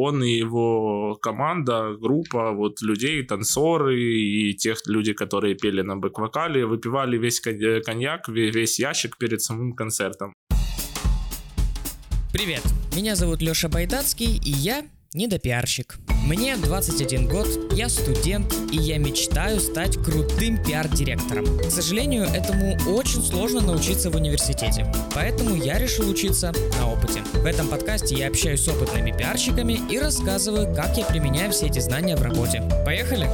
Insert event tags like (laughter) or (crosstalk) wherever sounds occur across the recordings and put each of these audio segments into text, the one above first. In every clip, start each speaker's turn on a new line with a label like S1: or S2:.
S1: он и его команда, группа вот людей, танцоры и тех людей, которые пели на бэк-вокале, выпивали весь коньяк, весь ящик перед самым концертом.
S2: Привет, меня зовут Лёша Байдацкий, и я недопиарщик. Мне 21 год, я студент, и я мечтаю стать крутым пиар-директором. К сожалению, этому очень сложно научиться в университете, поэтому я решил учиться на опыте. В этом подкасте я общаюсь с опытными пиарщиками и рассказываю, как я применяю все эти знания в работе. Поехали!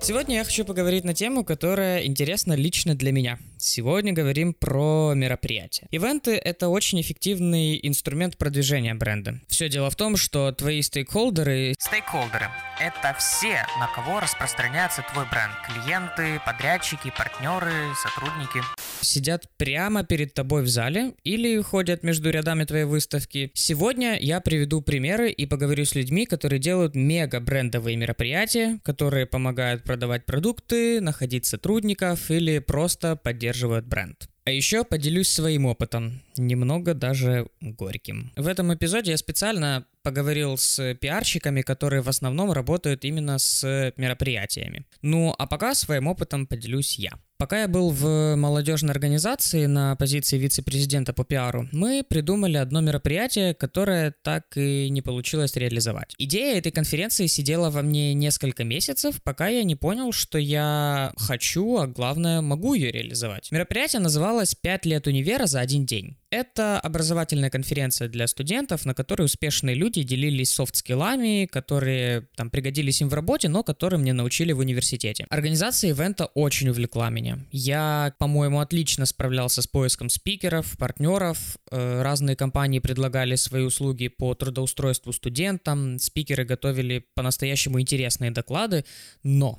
S2: Сегодня я хочу поговорить на тему, которая интересна лично для меня. Сегодня говорим про мероприятия. Ивенты — это очень эффективный инструмент продвижения бренда. Все дело в том, что твои стейкхолдеры... Стейкхолдеры — это все, на кого распространяется твой бренд. Клиенты, подрядчики, партнеры, сотрудники. Сидят прямо перед тобой в зале или ходят между рядами твоей выставки. Сегодня я приведу примеры и поговорю с людьми, которые делают мега брендовые мероприятия, которые помогают продавать продукты, находить сотрудников или просто поддерживают бренд. А еще поделюсь своим опытом, немного даже горьким. В этом эпизоде я специально поговорил с пиарщиками, которые в основном работают именно с мероприятиями. Ну а пока своим опытом поделюсь я. Пока я был в молодежной организации на позиции вице-президента по пиару, мы придумали одно мероприятие, которое так и не получилось реализовать. Идея этой конференции сидела во мне несколько месяцев, пока я не понял, что я хочу, а главное, могу ее реализовать. Мероприятие называлось «5 лет универа за один день». Это образовательная конференция для студентов, на которой успешные люди делились софт-скиллами, которые там пригодились им в работе, но которые мне научили в университете. Организация ивента очень увлекла меня. Я, по-моему, отлично справлялся с поиском спикеров, партнеров. Э, разные компании предлагали свои услуги по трудоустройству студентам, спикеры готовили по-настоящему интересные доклады, но...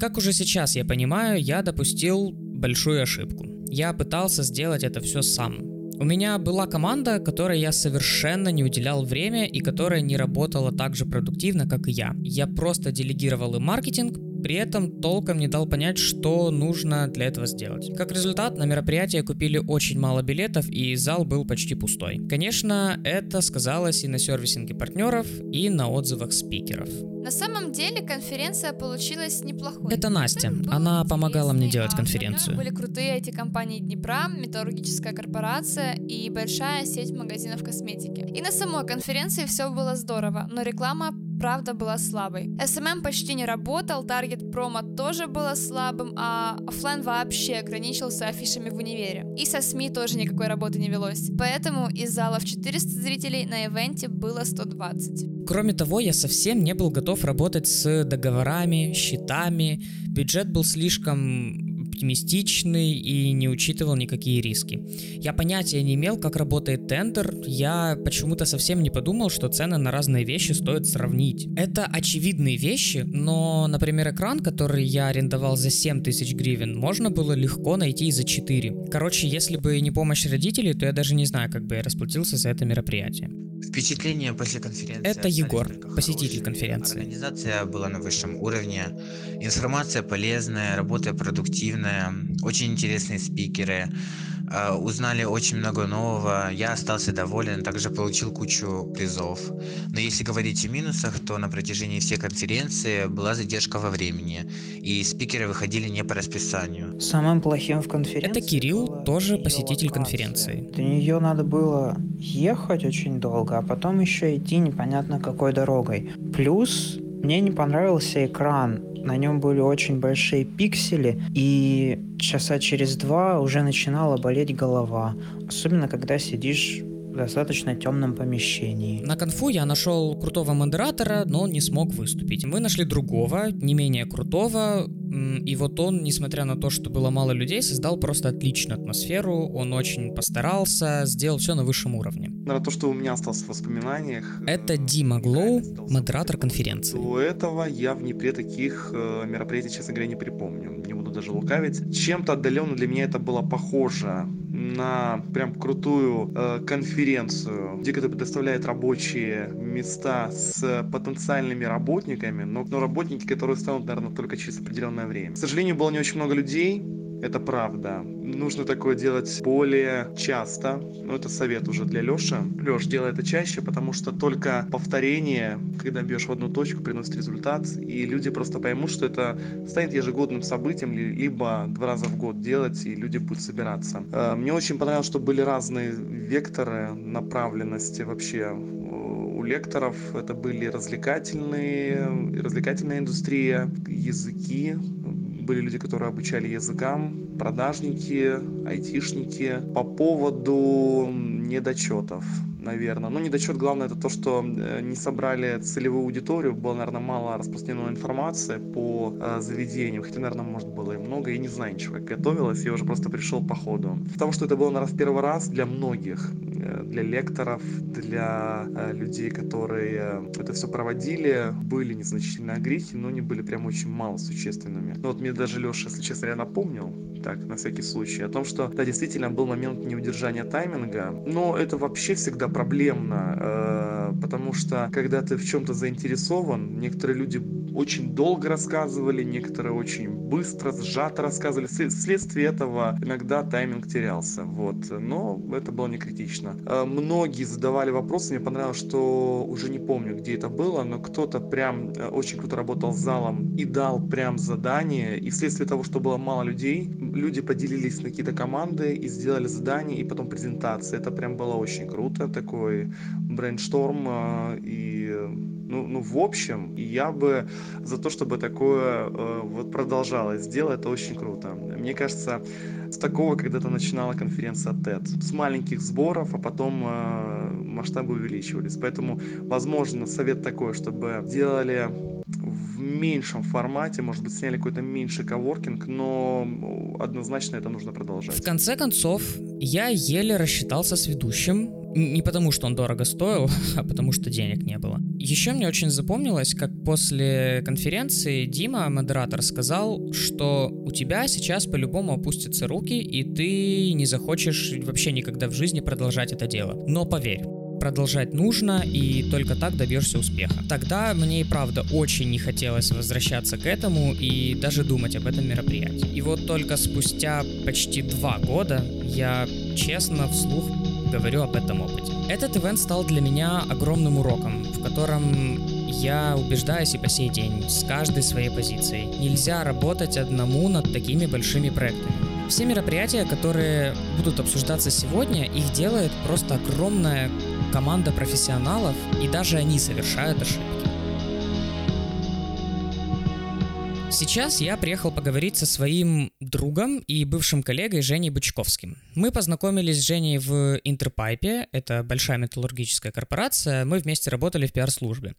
S2: Как уже сейчас я понимаю, я допустил большую ошибку. Я пытался сделать это все сам. У меня была команда, которой я совершенно не уделял время и которая не работала так же продуктивно, как и я. Я просто делегировал им маркетинг, при этом толком не дал понять, что нужно для этого сделать. Как результат, на мероприятие купили очень мало билетов, и зал был почти пустой. Конечно, это сказалось и на сервисинге партнеров, и на отзывах спикеров.
S3: На самом деле конференция получилась неплохой.
S2: Это Настя. Она помогала мне делать конференцию.
S3: Были крутые эти компании Днепра, металлургическая корпорация и большая сеть магазинов косметики. И на самой конференции все было здорово, но реклама правда была слабой. SMM почти не работал, таргет промо тоже было слабым, а офлайн вообще ограничился афишами в универе. И со СМИ тоже никакой работы не велось. Поэтому из залов 400 зрителей на ивенте было 120.
S2: Кроме того, я совсем не был готов работать с договорами, счетами. Бюджет был слишком оптимистичный и не учитывал никакие риски. Я понятия не имел, как работает тендер, я почему-то совсем не подумал, что цены на разные вещи стоит сравнить. Это очевидные вещи, но, например, экран, который я арендовал за 7 тысяч гривен, можно было легко найти и за 4. Короче, если бы не помощь родителей, то я даже не знаю, как бы я расплатился за это мероприятие.
S4: Впечатление после конференции.
S2: Это Егор, посетитель конференции.
S4: Организация была на высшем уровне, информация полезная, работа продуктивная, очень интересные спикеры. А, узнали очень много нового, я остался доволен, также получил кучу призов. Но если говорить о минусах, то на протяжении всей конференции была задержка во времени, и спикеры выходили не по расписанию.
S5: Самым плохим в конференции
S2: Это Кирилл, тоже посетитель конференции.
S5: До нее надо было ехать очень долго, а потом еще идти непонятно какой дорогой. Плюс мне не понравился экран на нем были очень большие пиксели, и часа через два уже начинала болеть голова, особенно когда сидишь достаточно темном помещении.
S2: На конфу я нашел крутого модератора, но он не смог выступить. Мы нашли другого, не менее крутого, и вот он, несмотря на то, что было мало людей, создал просто отличную атмосферу, он очень постарался, сделал все на высшем уровне.
S6: Наверное, то, что у меня осталось в воспоминаниях...
S2: Это э, Дима Глоу, модератор конференции.
S6: До этого я в Днепре таких э, мероприятий, честно говоря, не припомню. Не буду даже лукавить. Чем-то отдаленно для меня это было похоже на прям крутую э, конференцию, где кто предоставляет рабочие места с потенциальными работниками, но, но работники, которые станут, наверное, только через определенное время. К сожалению, было не очень много людей, Это правда. Нужно такое делать более часто. Ну, это совет уже для Лёши. Лёш, делай это чаще, потому что только повторение, когда бьешь в одну точку, приносит результат, и люди просто поймут, что это станет ежегодным событием, либо два раза в год делать, и люди будут собираться. Э, мне очень понравилось, что были разные векторы направленности вообще у лекторов. Это были развлекательные, развлекательная индустрия, языки, были люди, которые обучали языкам, продажники, айтишники. По поводу недочетов наверное. Ну, недочет, главное, это то, что э, не собрали целевую аудиторию, было, наверное, мало распространенной информации по э, заведениям, хотя, наверное, может, было и много, я не знаю ничего, как готовилась, я уже просто пришел по ходу. Потому что это было, наверное, в первый раз для многих, для лекторов, для э, людей, которые э, это все проводили, были незначительные огрехи, но они были прям очень мало существенными. Ну, вот мне даже Леша, если честно, я напомнил, так, на всякий случай, о том, что, да, действительно, был момент неудержания тайминга, но это вообще всегда проблемно, э, потому что, когда ты в чем-то заинтересован, некоторые люди очень долго рассказывали, некоторые очень быстро, сжато рассказывали. Вследствие этого иногда тайминг терялся. Вот. Но это было не критично. Э, многие задавали вопросы. Мне понравилось, что уже не помню, где это было, но кто-то прям э, очень круто работал с залом и дал прям задание. И вследствие того, что было мало людей, люди поделились на какие-то команды и сделали задание, и потом презентации. Это прям было очень круто. Такой брейншторм э, и ну, ну, в общем, я бы за то, чтобы такое э, вот продолжалось. Дело это очень круто. Мне кажется, с такого когда-то начинала конференция TED. С маленьких сборов, а потом э, масштабы увеличивались. Поэтому, возможно, совет такой, чтобы делали в меньшем формате, может быть, сняли какой-то меньший коворкинг, но однозначно это нужно продолжать.
S2: В конце концов, я еле рассчитался с ведущим, не потому, что он дорого стоил, (laughs) а потому, что денег не было. Еще мне очень запомнилось, как после конференции Дима, модератор, сказал, что у тебя сейчас по-любому опустятся руки, и ты не захочешь вообще никогда в жизни продолжать это дело. Но поверь, продолжать нужно, и только так добьешься успеха. Тогда мне и правда очень не хотелось возвращаться к этому и даже думать об этом мероприятии. И вот только спустя почти два года я честно вслух говорю об этом опыте. Этот ивент стал для меня огромным уроком, в котором я убеждаюсь и по сей день, с каждой своей позицией. Нельзя работать одному над такими большими проектами. Все мероприятия, которые будут обсуждаться сегодня, их делает просто огромная команда профессионалов, и даже они совершают ошибки. Сейчас я приехал поговорить со своим другом и бывшим коллегой Женей Бычковским. Мы познакомились с Женей в Интерпайпе, это большая металлургическая корпорация, мы вместе работали в пиар-службе.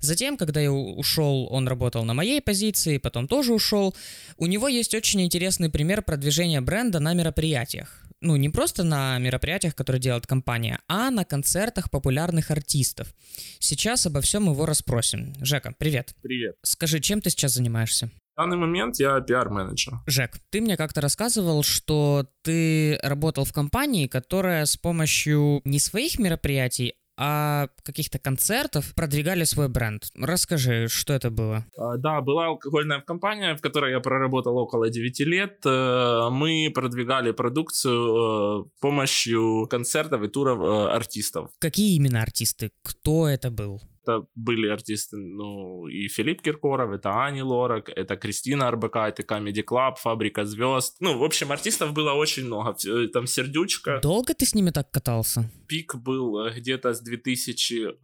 S2: Затем, когда я ушел, он работал на моей позиции, потом тоже ушел. У него есть очень интересный пример продвижения бренда на мероприятиях ну, не просто на мероприятиях, которые делает компания, а на концертах популярных артистов. Сейчас обо всем его расспросим. Жека, привет.
S1: Привет.
S2: Скажи, чем ты сейчас занимаешься?
S1: В данный момент я пиар-менеджер.
S2: Жек, ты мне как-то рассказывал, что ты работал в компании, которая с помощью не своих мероприятий, а каких-то концертов продвигали свой бренд. Расскажи, что это было?
S1: А, да, была алкогольная компания, в которой я проработал около 9 лет. Э, мы продвигали продукцию э, помощью концертов и туров э, артистов.
S2: Какие именно артисты? Кто это был?
S1: Это были артисты, ну, и Филипп Киркоров, это Ани Лорак, это Кристина РБК, это Comedy Club, Фабрика звезд. Ну, в общем, артистов было очень много. Там Сердючка.
S2: Долго ты с ними так катался?
S1: Пик был э, где-то с 2000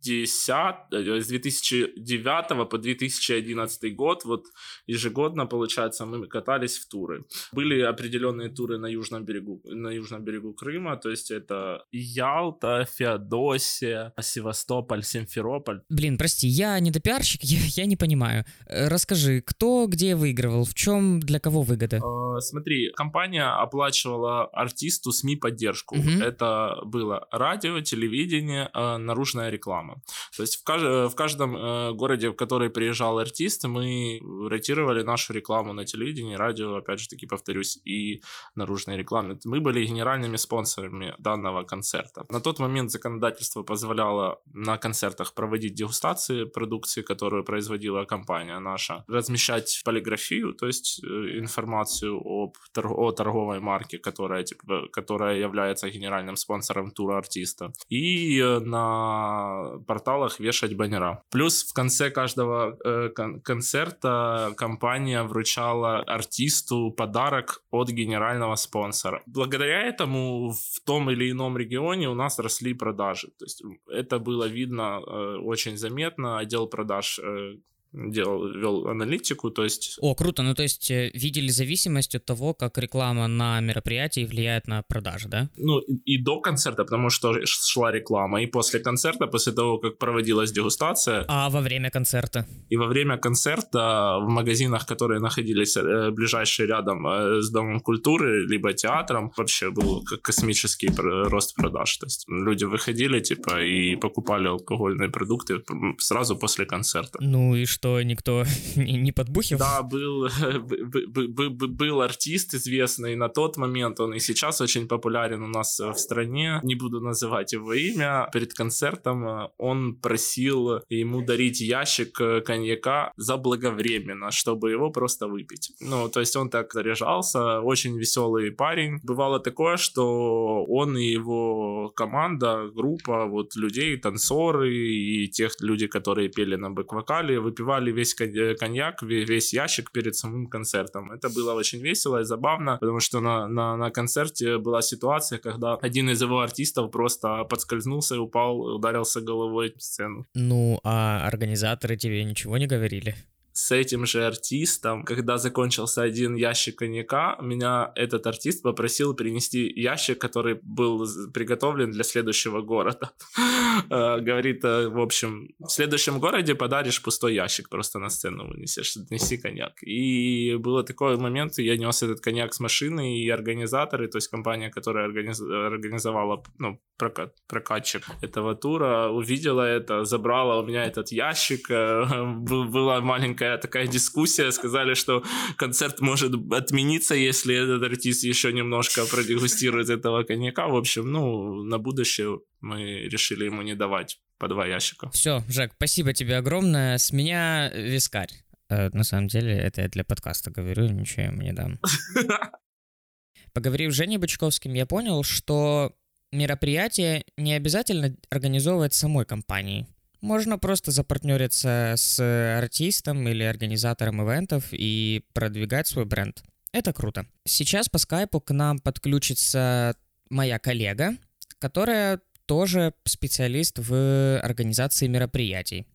S1: 10, э, с 2009 по 2011 год, вот ежегодно, получается, мы катались в туры. Были определенные туры на южном берегу, на южном берегу Крыма, то есть это Ялта, Феодосия, Севастополь, Симферополь.
S2: Блин, прости, я не допиарщик, (laughs) я, я не понимаю. Э, расскажи, кто где выигрывал, в чем, для кого выгода?
S1: Э, смотри, компания оплачивала артисту СМИ поддержку. Угу. Это было радио, телевидение, наружная реклама реклама. То есть в, кажд... в каждом э, городе, в который приезжал артист, мы ротировали нашу рекламу на телевидении, радио, опять же таки повторюсь, и наружной рекламы. Мы были генеральными спонсорами данного концерта. На тот момент законодательство позволяло на концертах концертах проводить дегустации продукции, которую производила компания наша, размещать полиграфию, то есть э, информацию об, о торговой марке, которая, типа, которая является генеральным спонсором тура артиста, и э, на порталах вешать баннера. Плюс в конце каждого э, кон- концерта компания вручала артисту подарок от генерального спонсора. Благодаря этому в том или ином регионе у нас росли продажи. То есть это было видно э, очень заметно. Отдел продаж э, делал, вел аналитику, то есть...
S2: О, круто, ну то есть э, видели зависимость от того, как реклама на мероприятии влияет на продажи, да?
S1: Ну и, и до концерта, потому что шла реклама, и после концерта, после того, как проводилась дегустация...
S2: А во время концерта?
S1: И во время концерта в магазинах, которые находились э, ближайшие рядом э, с Домом культуры, либо театром, вообще был космический рост продаж. То есть люди выходили, типа, и покупали алкогольные продукты сразу после концерта.
S2: Ну и что? Что никто (laughs) не подбухил?
S1: Да, был, (laughs) был артист известный на тот момент, он и сейчас очень популярен у нас в стране, не буду называть его имя. Перед концертом э, он просил ему дарить ящик э, коньяка заблаговременно, чтобы его просто выпить. Ну, то есть он так заряжался, очень веселый парень. Бывало такое, что он и его команда, группа вот людей, танцоры и тех людей, которые пели на бэк-вокале, выпивали выпивали весь э, коньяк, весь ящик перед самым концертом. Это было очень весело и забавно, потому что на, на, на концерте была ситуация, когда один из его артистов просто подскользнулся и упал, ударился головой в сцену.
S2: Ну, а организаторы тебе ничего не говорили?
S1: С этим же артистом, когда закончился один ящик коньяка, меня этот артист попросил принести ящик, который был приготовлен для следующего города. (laughs) Э, говорит, э, в общем, в следующем городе подаришь пустой ящик, просто на сцену вынесешь, неси коньяк. И был такой момент, я нес этот коньяк с машины, и организаторы, то есть компания, которая организовала ну, прокат, прокатчик этого тура, увидела это, забрала у меня этот ящик, э, (laughs) была маленькая такая дискуссия, сказали, что концерт может отмениться, если этот артист еще немножко продегустирует этого коньяка. В общем, ну, на будущее мы решили ему не давать по два ящика.
S2: Все, Жек, спасибо тебе огромное. С меня вискарь. Э, на самом деле, это я для подкаста говорю, ничего ему не дам. (laughs) Поговорив с Женей Бычковским, я понял, что мероприятие не обязательно организовывать самой компанией. Можно просто запартнериться с артистом или организатором ивентов и продвигать свой бренд. Это круто. Сейчас по скайпу к нам подключится моя коллега, которая тоже специалист в организации мероприятий.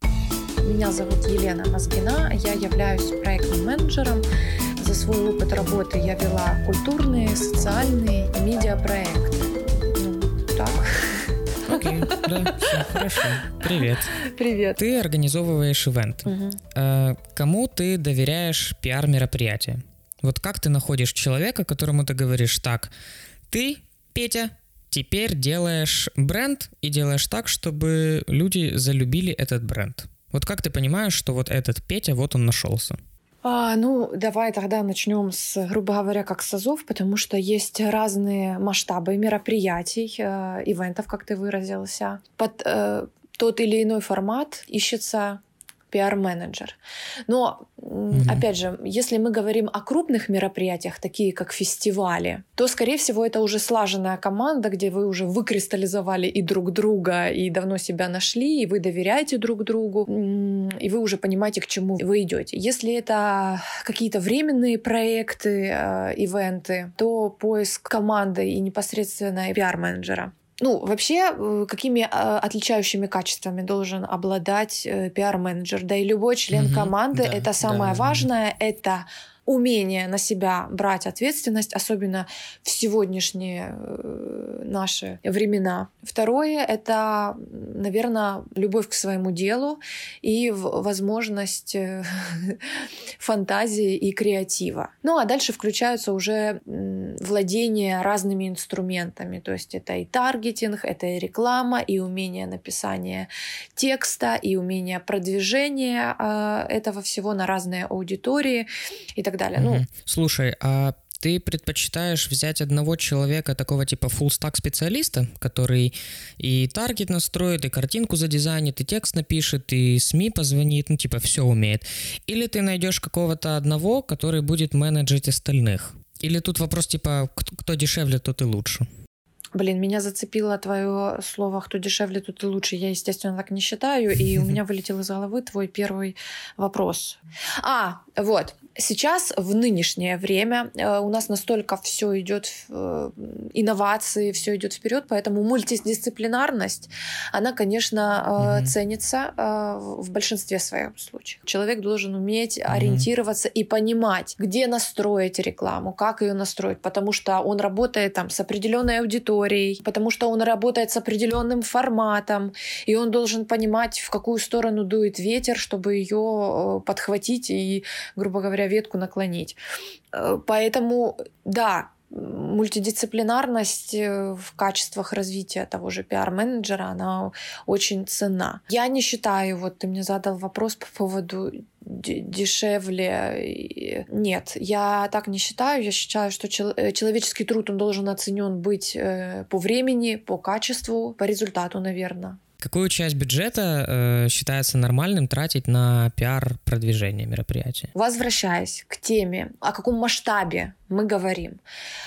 S7: Меня зовут Елена Мозгина, я являюсь проектным менеджером. За свой опыт работы я вела культурные, социальные и медиапроекты.
S2: Окей, (laughs) да, все, хорошо. Привет.
S7: Привет.
S2: Ты организовываешь ивент. Угу. Кому ты доверяешь пиар-мероприятие? Вот как ты находишь человека, которому ты говоришь, так, ты, Петя, теперь делаешь бренд и делаешь так, чтобы люди залюбили этот бренд. Вот как ты понимаешь, что вот этот Петя, вот он нашелся?
S7: А, ну, давай тогда начнем с, грубо говоря, как с АЗОВ, потому что есть разные масштабы мероприятий, э, ивентов, как ты выразился. Под э, тот или иной формат ищется пиар-менеджер. Но, mm-hmm. опять же, если мы говорим о крупных мероприятиях, такие как фестивали, то, скорее всего, это уже слаженная команда, где вы уже выкристаллизовали и друг друга, и давно себя нашли, и вы доверяете друг другу, и вы уже понимаете, к чему вы идете. Если это какие-то временные проекты, э, ивенты, то поиск команды и непосредственно пиар-менеджера ну, вообще, э, какими а, отличающими качествами должен обладать э, пиар-менеджер? Да и любой член угу, команды, да, это самое да, важное, это умение на себя брать ответственность, особенно в сегодняшние э, наши времена. Второе — это, наверное, любовь к своему делу и возможность э, (laughs) фантазии и креатива. Ну а дальше включаются уже владение разными инструментами, то есть это и таргетинг, это и реклама, и умение написания текста, и умение продвижения э, этого всего на разные аудитории и так так далее.
S2: Угу. Ну, Слушай, а ты предпочитаешь взять одного человека, такого типа full stack специалиста, который и таргет настроит, и картинку задизайнит, и текст напишет, и СМИ позвонит, ну типа все умеет. Или ты найдешь какого-то одного, который будет менеджить остальных. Или тут вопрос типа, кто дешевле, тот и лучше.
S7: Блин, меня зацепило твое слово «кто дешевле, тот и лучше». Я, естественно, так не считаю, и у меня (laughs) вылетел из головы твой первый вопрос. А, вот. Сейчас, в нынешнее время, э, у нас настолько все идет, э, инновации, все идет вперед, поэтому мультидисциплинарность, она, конечно, mm-hmm. ценится в большинстве своих случаев. Человек должен уметь mm-hmm. ориентироваться и понимать, где настроить рекламу, как ее настроить, потому что он работает там с определенной аудиторией, потому что он работает с определенным форматом, и он должен понимать, в какую сторону дует ветер, чтобы ее подхватить и, грубо говоря, ветку наклонить. Э, поэтому, да, мультидисциплинарность э, в качествах развития того же пиар-менеджера, она очень ценна. Я не считаю, вот ты мне задал вопрос по поводу дешевле. Нет, я так не считаю. Я считаю, что э, человеческий труд он должен оценен быть по времени, по качеству, по результату, наверное.
S2: Какую часть бюджета э, считается нормальным тратить на пиар-продвижение мероприятия?
S7: Возвращаясь к теме, о каком масштабе мы говорим.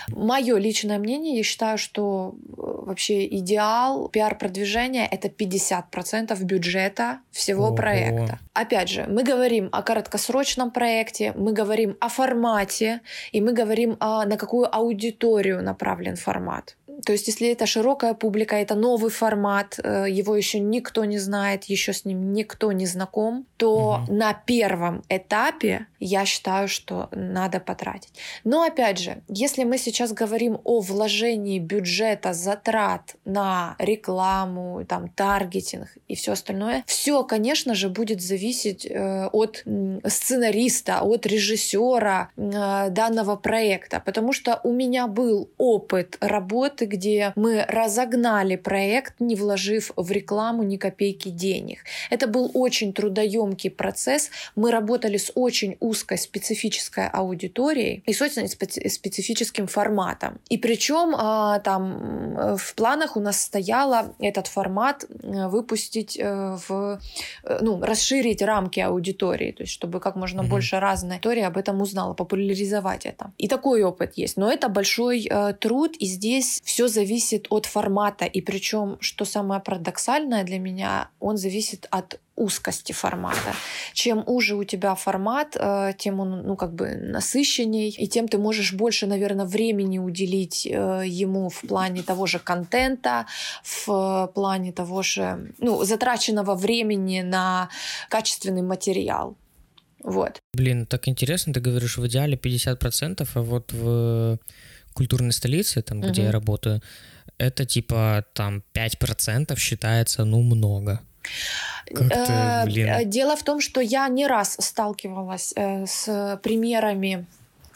S7: Мое личное мнение, я считаю, что э, вообще идеал пиар-продвижения — это 50% бюджета всего Ого. проекта. Опять же, мы говорим о короткосрочном проекте, мы говорим о формате, и мы говорим, о, на какую аудиторию направлен формат. То есть, если это широкая публика, это новый формат, э, его еще никто не знает, еще с ним никто не знаком, то угу. на первом этапе я считаю, что надо потратить. Но опять же, если мы сейчас говорим о вложении бюджета, затрат на рекламу, там, таргетинг и все остальное, все, конечно же, будет зависеть э, от сценариста, от режиссера э, данного проекта, потому что у меня был опыт работы, где мы разогнали проект, не вложив в рекламу ни копейки денег. Это был очень трудоемкий процесс. Мы работали с очень узкой специфической аудиторией и с очень специфическим форматом. И причем а, там в планах у нас стояло этот формат э, выпустить э, в, э, ну, расширить рамки аудитории, то есть чтобы как можно mm-hmm. больше разной аудитории об этом узнала, популяризовать это. И такой опыт есть. Но это большой э, труд, и здесь все зависит от формата. И причем, что самое парадоксальное для меня, он зависит от узкости формата. Чем уже у тебя формат, э, тем он, ну, как бы насыщенней, и тем ты можешь больше, наверное, времени уделить э, ему в плане того же контента, в плане того же, ну, затраченного времени на качественный материал. Вот.
S2: Блин, так интересно, ты говоришь, в идеале 50%, а вот в культурной столице, там, где я работаю, это типа там 5% считается, ну, много.
S7: Как-то, блин. Э, дело в том, что я не раз сталкивалась э, с примерами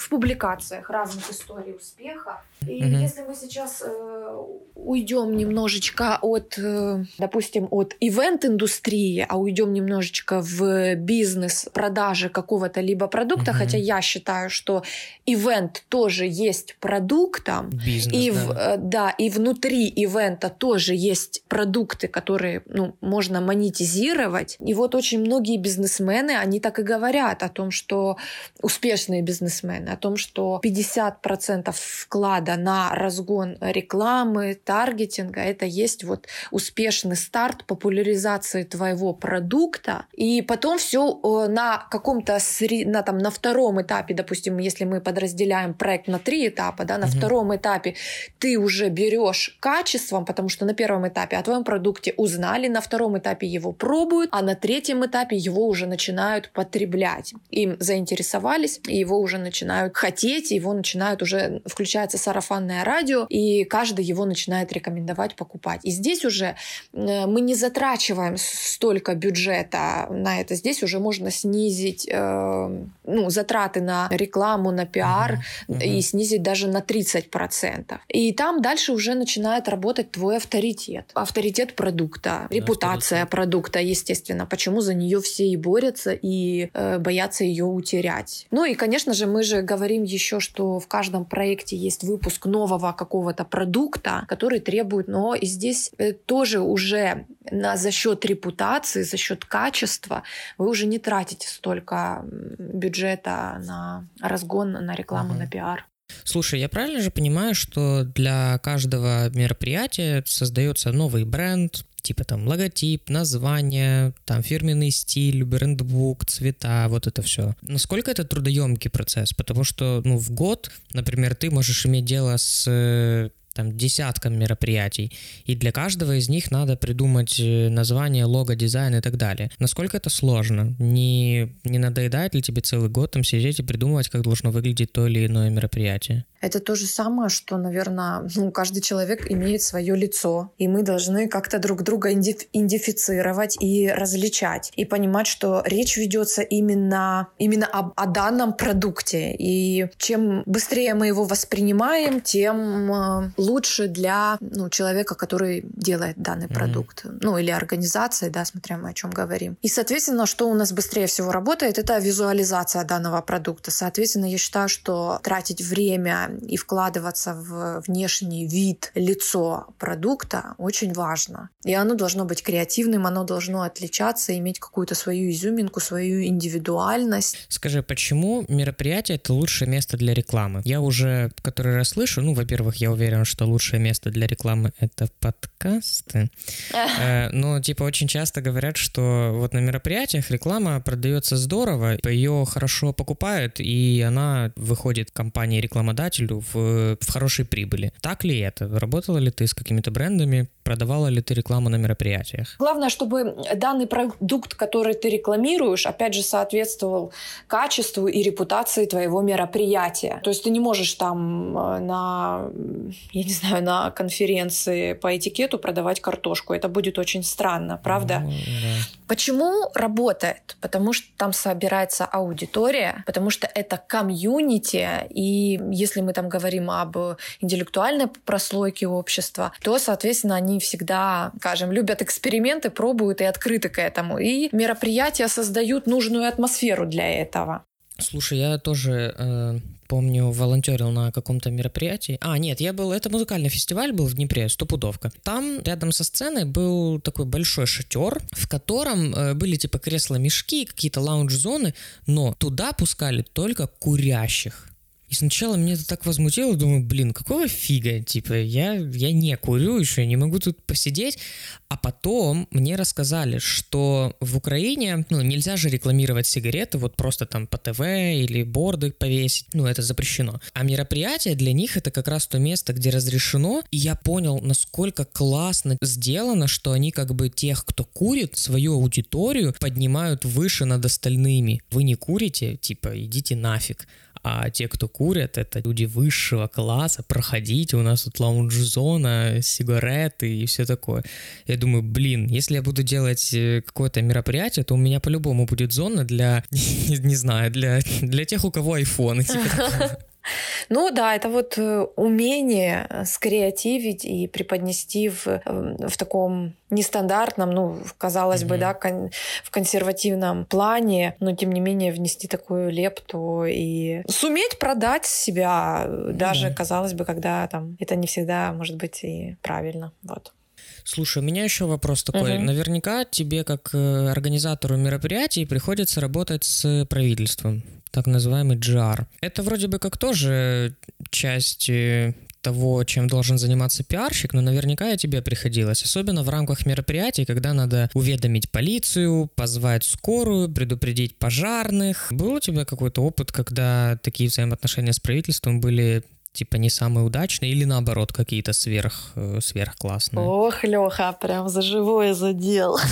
S7: в публикациях разных историй успеха. И угу. если мы сейчас э, уйдем немножечко от, э, допустим, от ивент-индустрии, а уйдем немножечко в бизнес продажи какого-то либо продукта, угу. хотя я считаю, что ивент тоже есть продуктом,
S2: бизнес,
S7: и
S2: да.
S7: В, э, да, и внутри ивента тоже есть продукты, которые ну, можно монетизировать. И вот очень многие бизнесмены, они так и говорят о том, что успешные бизнесмены, о том, что 50% вклада на разгон рекламы, таргетинга, это есть вот успешный старт популяризации твоего продукта. И потом все э, на каком-то на, там, на втором этапе, допустим, если мы подразделяем проект на три этапа, да, на угу. втором этапе ты уже берешь качеством, потому что на первом этапе о твоем продукте узнали, на втором этапе его пробуют, а на третьем этапе его уже начинают потреблять. Им заинтересовались, и его уже начинают хотеть, его начинают уже, включается сарафан сарафанное радио, и каждый его начинает рекомендовать покупать. И здесь уже э, мы не затрачиваем столько бюджета на это. Здесь уже можно снизить э, ну, затраты на рекламу, на пиар uh-huh. Uh-huh. и снизить даже на 30%. И там дальше уже начинает работать твой авторитет. Авторитет продукта, да, репутация авторитет. продукта, естественно. Почему за нее все и борются, и э, боятся ее утерять. Ну и, конечно же, мы же говорим еще, что в каждом проекте есть выпуск нового какого-то продукта, который требует, но и здесь э, тоже уже на, за счет репутации, за счет качества вы уже не тратите столько бюджета на разгон, на рекламу, uh-huh. на пиар.
S2: Слушай, я правильно же понимаю, что для каждого мероприятия создается новый бренд, типа там логотип, название, там фирменный стиль, брендбук, цвета, вот это все. Насколько это трудоемкий процесс? Потому что, ну, в год, например, ты можешь иметь дело с э, там десяткам мероприятий, и для каждого из них надо придумать э, название, лого, дизайн и так далее. Насколько это сложно? Не, не надоедает ли тебе целый год там сидеть и придумывать, как должно выглядеть то или иное мероприятие?
S7: Это то же самое, что, наверное, ну, каждый человек имеет свое лицо, и мы должны как-то друг друга идентифицировать и различать, и понимать, что речь ведется именно, именно об, о данном продукте. И чем быстрее мы его воспринимаем, тем э, лучше для ну, человека, который делает данный mm-hmm. продукт. Ну, или организации, да, смотря мы о чем говорим. И, соответственно, что у нас быстрее всего работает, это визуализация данного продукта. Соответственно, я считаю, что тратить время и вкладываться в внешний вид, лицо продукта очень важно. И оно должно быть креативным, оно должно отличаться, иметь какую-то свою изюминку, свою индивидуальность.
S2: Скажи, почему мероприятие — это лучшее место для рекламы? Я уже который раз слышу, ну, во-первых, я уверен, что лучшее место для рекламы — это подкасты. (laughs) Э, но, типа, очень часто говорят, что вот на мероприятиях реклама продается здорово, ее хорошо покупают, и она выходит компании-рекламодателю в, в хорошей прибыли. Так ли это? Работала ли ты с какими-то брендами? Продавала ли ты рекламу на мероприятиях?
S7: Главное, чтобы данный продукт, который ты рекламируешь, опять же, соответствовал качеству и репутации твоего мероприятия. То есть ты не можешь там э, на, я не знаю, на конференции по этикету продавать картошку. Это будет очень странно, правда? Ну, да. Почему работает? Потому что там собирается аудитория, потому что это комьюнити, и если мы там говорим об интеллектуальной прослойке общества, то, соответственно, они всегда, скажем, любят эксперименты, пробуют и открыты к этому. И мероприятия создают нужную атмосферу для этого.
S2: Слушай, я тоже э, помню, волонтерил на каком-то мероприятии. А, нет, я был, это музыкальный фестиваль был в Днепре, стопудовка. Там рядом со сценой был такой большой шатер, в котором э, были типа кресла-мешки, какие-то лаунж-зоны, но туда пускали только курящих. И сначала меня это так возмутило, думаю, блин, какого фига, типа, я, я не курю еще, не могу тут посидеть. А потом мне рассказали, что в Украине, ну, нельзя же рекламировать сигареты вот просто там по ТВ или борды повесить, ну, это запрещено. А мероприятие для них это как раз то место, где разрешено, и я понял, насколько классно сделано, что они как бы тех, кто курит, свою аудиторию поднимают выше над остальными. Вы не курите, типа, идите нафиг а те, кто курят, это люди высшего класса, проходите, у нас тут лаунж-зона, сигареты и все такое. Я думаю, блин, если я буду делать э, какое-то мероприятие, то у меня по-любому будет зона для, (laughs) не, знаю, для, для тех, у кого iPhone. (laughs) Типа (laughs)
S7: ну да, это вот э, умение э, скреативить и преподнести в, эм, в таком нестандартном, ну, казалось mm-hmm. бы, да, кон- в консервативном плане, но тем не менее внести такую лепту и суметь продать себя, mm-hmm. даже, казалось бы, когда там это не всегда может быть и правильно. Вот.
S2: Слушай, у меня еще вопрос такой. Угу. Наверняка тебе, как э, организатору мероприятий, приходится работать с правительством так называемый GR. Это вроде бы как тоже часть э, того, чем должен заниматься пиарщик, но наверняка и тебе приходилось, особенно в рамках мероприятий, когда надо уведомить полицию, позвать скорую, предупредить пожарных. Был у тебя какой-то опыт, когда такие взаимоотношения с правительством были типа не самые удачные или наоборот какие-то сверх э, сверхклассные?
S7: Ох, Леха, прям за живое задел. (laughs)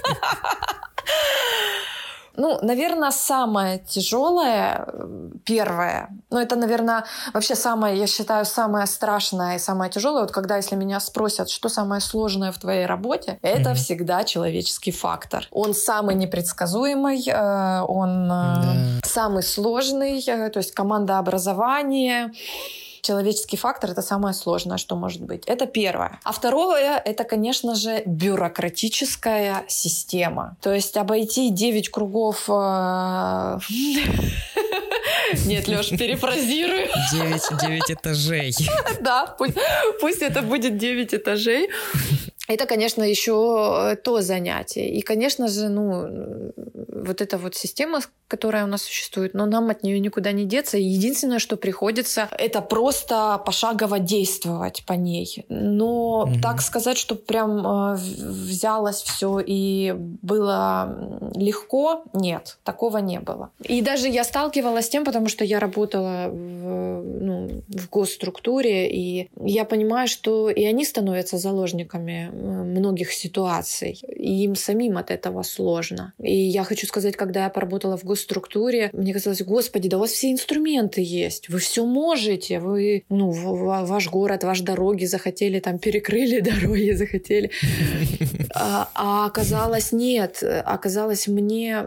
S7: (laughs) Ну, наверное, самое тяжелое первое, ну, это, наверное, вообще самое, я считаю, самое страшное и самое тяжелое, вот когда, если меня спросят, что самое сложное в твоей работе, это mm-hmm. всегда человеческий фактор. Он самый непредсказуемый, э, он mm-hmm. самый сложный, э, то есть команда образования, человеческий фактор — это самое сложное, что может быть. Это первое. А второе — это, конечно же, бюрократическая система. То есть обойти 9 кругов... Э, (laughs) Нет, Леш, перефразирую.
S2: 9, 9 этажей. (laughs)
S7: Да, пусть, пусть это будет 9 этажей. Это, конечно, еще то занятие. И, конечно же, ну, вот эта вот система, которая у нас существует, но нам от нее никуда не деться. И единственное, что приходится, это просто пошагово действовать по ней. Но mm-hmm. так сказать, что прям э, взялось все и было легко, нет, такого не было. И даже я сталкивалась с тем, потому что я работала в, ну, в госструктуре, и я понимаю, что и они становятся заложниками многих ситуаций, и им самим от этого сложно. И я хочу сказать, когда я поработала в госструктуре, мне казалось, господи, да у вас все инструменты есть, вы все можете, вы, ну, ваш город, ваши дороги захотели, там, перекрыли (laughs) дороги, захотели. (laughs) А, а оказалось нет, оказалось мне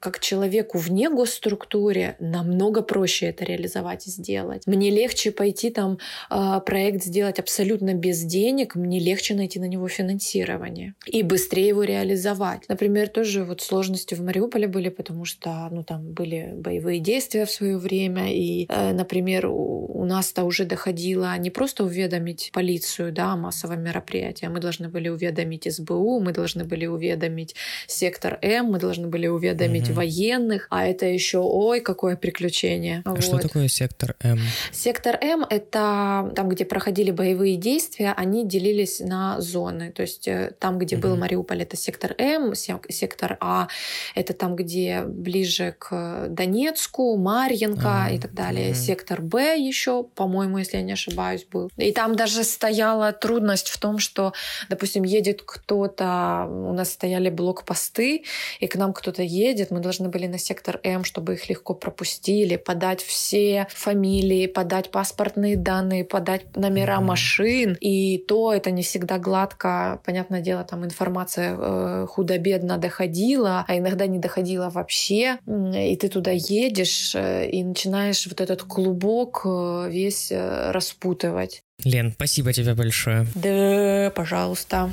S7: как человеку вне госструктуре намного проще это реализовать и сделать. Мне легче пойти там э, проект сделать абсолютно без денег, мне легче найти на него финансирование и быстрее его реализовать. Например, тоже вот сложности в Мариуполе были, потому что ну там были боевые действия в свое время, и, э, например, у нас-то уже доходило не просто уведомить полицию, да, о массовом мероприятии, а мы должны были уведомить СБУ, мы должны были уведомить сектор М, мы должны были уведомить иметь угу. военных, а это еще, ой, какое приключение.
S2: А вот. что такое сектор М?
S7: Сектор М — это там, где проходили боевые действия, они делились на зоны. То есть э, там, где угу. был Мариуполь, это сектор М, сектор А — это там, где ближе к Донецку, Марьенко угу. и так далее. Угу. Сектор Б еще, по-моему, если я не ошибаюсь, был. И там даже стояла трудность в том, что, допустим, едет кто-то, у нас стояли блокпосты, и к нам кто-то едет, едет, мы должны были на сектор М, чтобы их легко пропустили, подать все фамилии, подать паспортные данные, подать номера mm-hmm. машин. И то это не всегда гладко. Понятное дело, там информация э, худо-бедно доходила, а иногда не доходила вообще. И ты туда едешь э, и начинаешь вот этот клубок э, весь э, распутывать.
S2: Лен, спасибо тебе большое.
S7: Да, пожалуйста.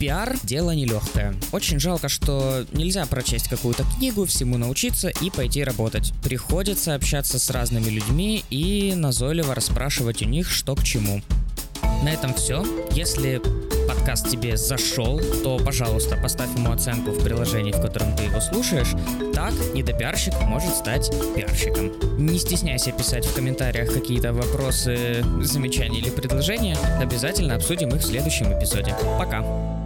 S2: Пиар – дело нелегкое. Очень жалко, что нельзя прочесть какую-то книгу, всему научиться и пойти работать. Приходится общаться с разными людьми и назойливо расспрашивать у них, что к чему. На этом все. Если подкаст тебе зашел, то, пожалуйста, поставь ему оценку в приложении, в котором ты его слушаешь. Так недопиарщик может стать пиарщиком. Не стесняйся писать в комментариях какие-то вопросы, замечания или предложения. Обязательно обсудим их в следующем эпизоде. Пока!